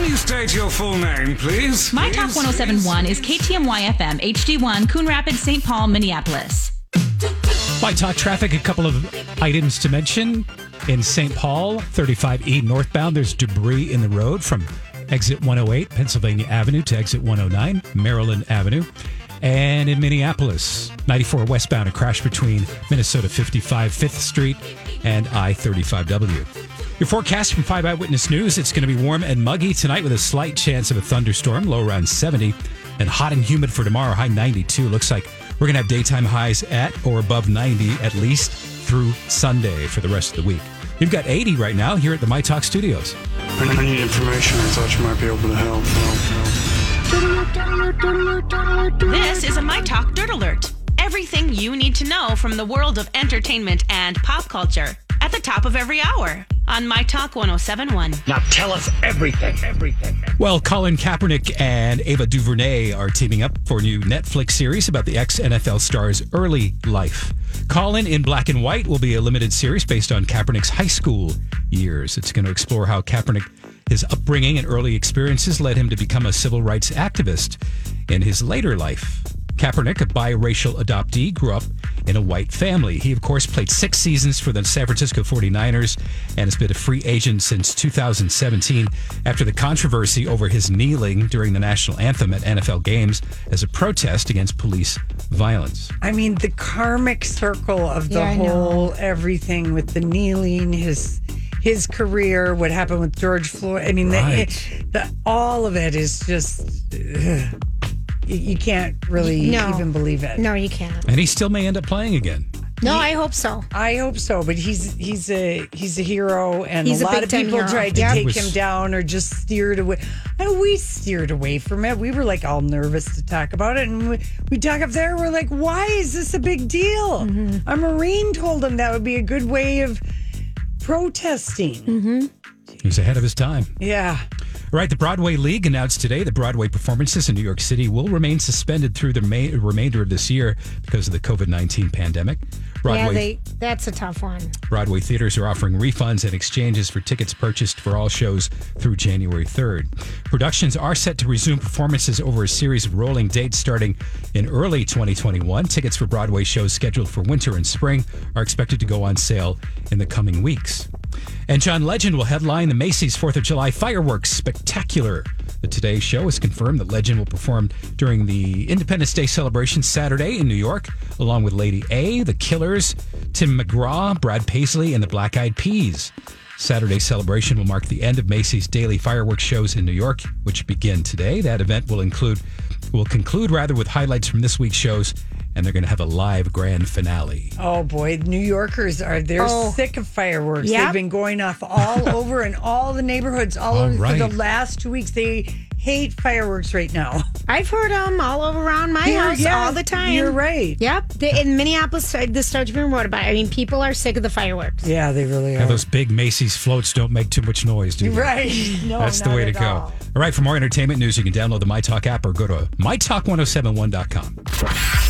Can you state your full name, please? My Talk Please, 1071 is KTMY FM, HD1, Coon Rapids, St. Paul, Minneapolis. My talk traffic, a couple of items to mention. In St. Paul, 35E northbound, there's debris in the road from exit 108, Pennsylvania Avenue to exit 109, Maryland Avenue. And in Minneapolis, 94 westbound, a crash between Minnesota 55 5th Street and I 35W. Your forecast from 5 Eyewitness News it's going to be warm and muggy tonight with a slight chance of a thunderstorm, low around 70, and hot and humid for tomorrow, high 92. Looks like we're going to have daytime highs at or above 90 at least through Sunday for the rest of the week. You've got 80 right now here at the My Talk studios. I need information. I thought you might be able to help. help, help. This is a My Talk Dirt Alert. Everything you need to know from the world of entertainment and pop culture at the top of every hour on My Talk 1071. Now tell us everything, everything. Well, Colin Kaepernick and Ava DuVernay are teaming up for a new Netflix series about the ex NFL star's early life. Colin in Black and White will be a limited series based on Kaepernick's high school years. It's going to explore how Kaepernick, his upbringing and early experiences led him to become a civil rights activist in his later life. Kaepernick, a biracial adoptee, grew up in a white family. He, of course, played six seasons for the San Francisco 49ers and has been a free agent since 2017 after the controversy over his kneeling during the national anthem at NFL games as a protest against police violence. I mean, the karmic circle of the Yeah, whole everything with the kneeling, his his career, what happened with George Floyd. I mean, Right. the, the, all of it is just ugh. you, you can't really No. even believe it. No, you can't. And he still may end up playing again. No, I hope so. I hope so, but he's he's a he's a hero, and He's a a lot of big-time people hero. tried to Yep. take Was- him down or just steered away. And we steered away from it. We were like all nervous to talk about it, and we, we talk up there. We're like, why is this a big deal? Mm-hmm. A marine told him that would be a good way of protesting. Mm-hmm. He was ahead of his time. Yeah. All right, the Broadway League announced today that Broadway performances in New York City will remain suspended through the ma- remainder of this year because of the COVID 19 pandemic. Broadway, Yeah, they. That's a tough one. Broadway theaters are offering refunds and exchanges for tickets purchased for all shows through January 3rd. Productions are set to resume performances over a series of rolling dates starting in early 2021. Tickets for Broadway shows scheduled for winter and spring are expected to go on sale in the coming weeks. And John Legend will headline the Macy's 4th of July fireworks spectacular. The Today Show has confirmed that Legend will perform during the Independence Day celebration Saturday in New York, along with Lady A, The Killers, Tim McGraw, Brad Paisley, and the Black Eyed Peas. Saturday's celebration will mark the end of Macy's daily fireworks shows in New York, which begin today. That event will include will conclude rather with highlights from this week's shows, and they're going to have a live grand finale. Oh boy, New Yorkers are they're Oh. sick of fireworks. Yep. They've been going off all over in all the neighborhoods all All over for the last two weeks. They hate fireworks right now. I've heard them all over around my house Yeah, all the time. You're right. Yep. The, in Minneapolis, uh, the Star Tribune wrote about it. I mean, people are sick of the fireworks. Yeah, they really are. Now, those big Macy's floats don't make too much noise, do they? Right. No, That's the not way to go. all. All right, for more entertainment news, you can download the MyTalk app or go to mytalk1071.com.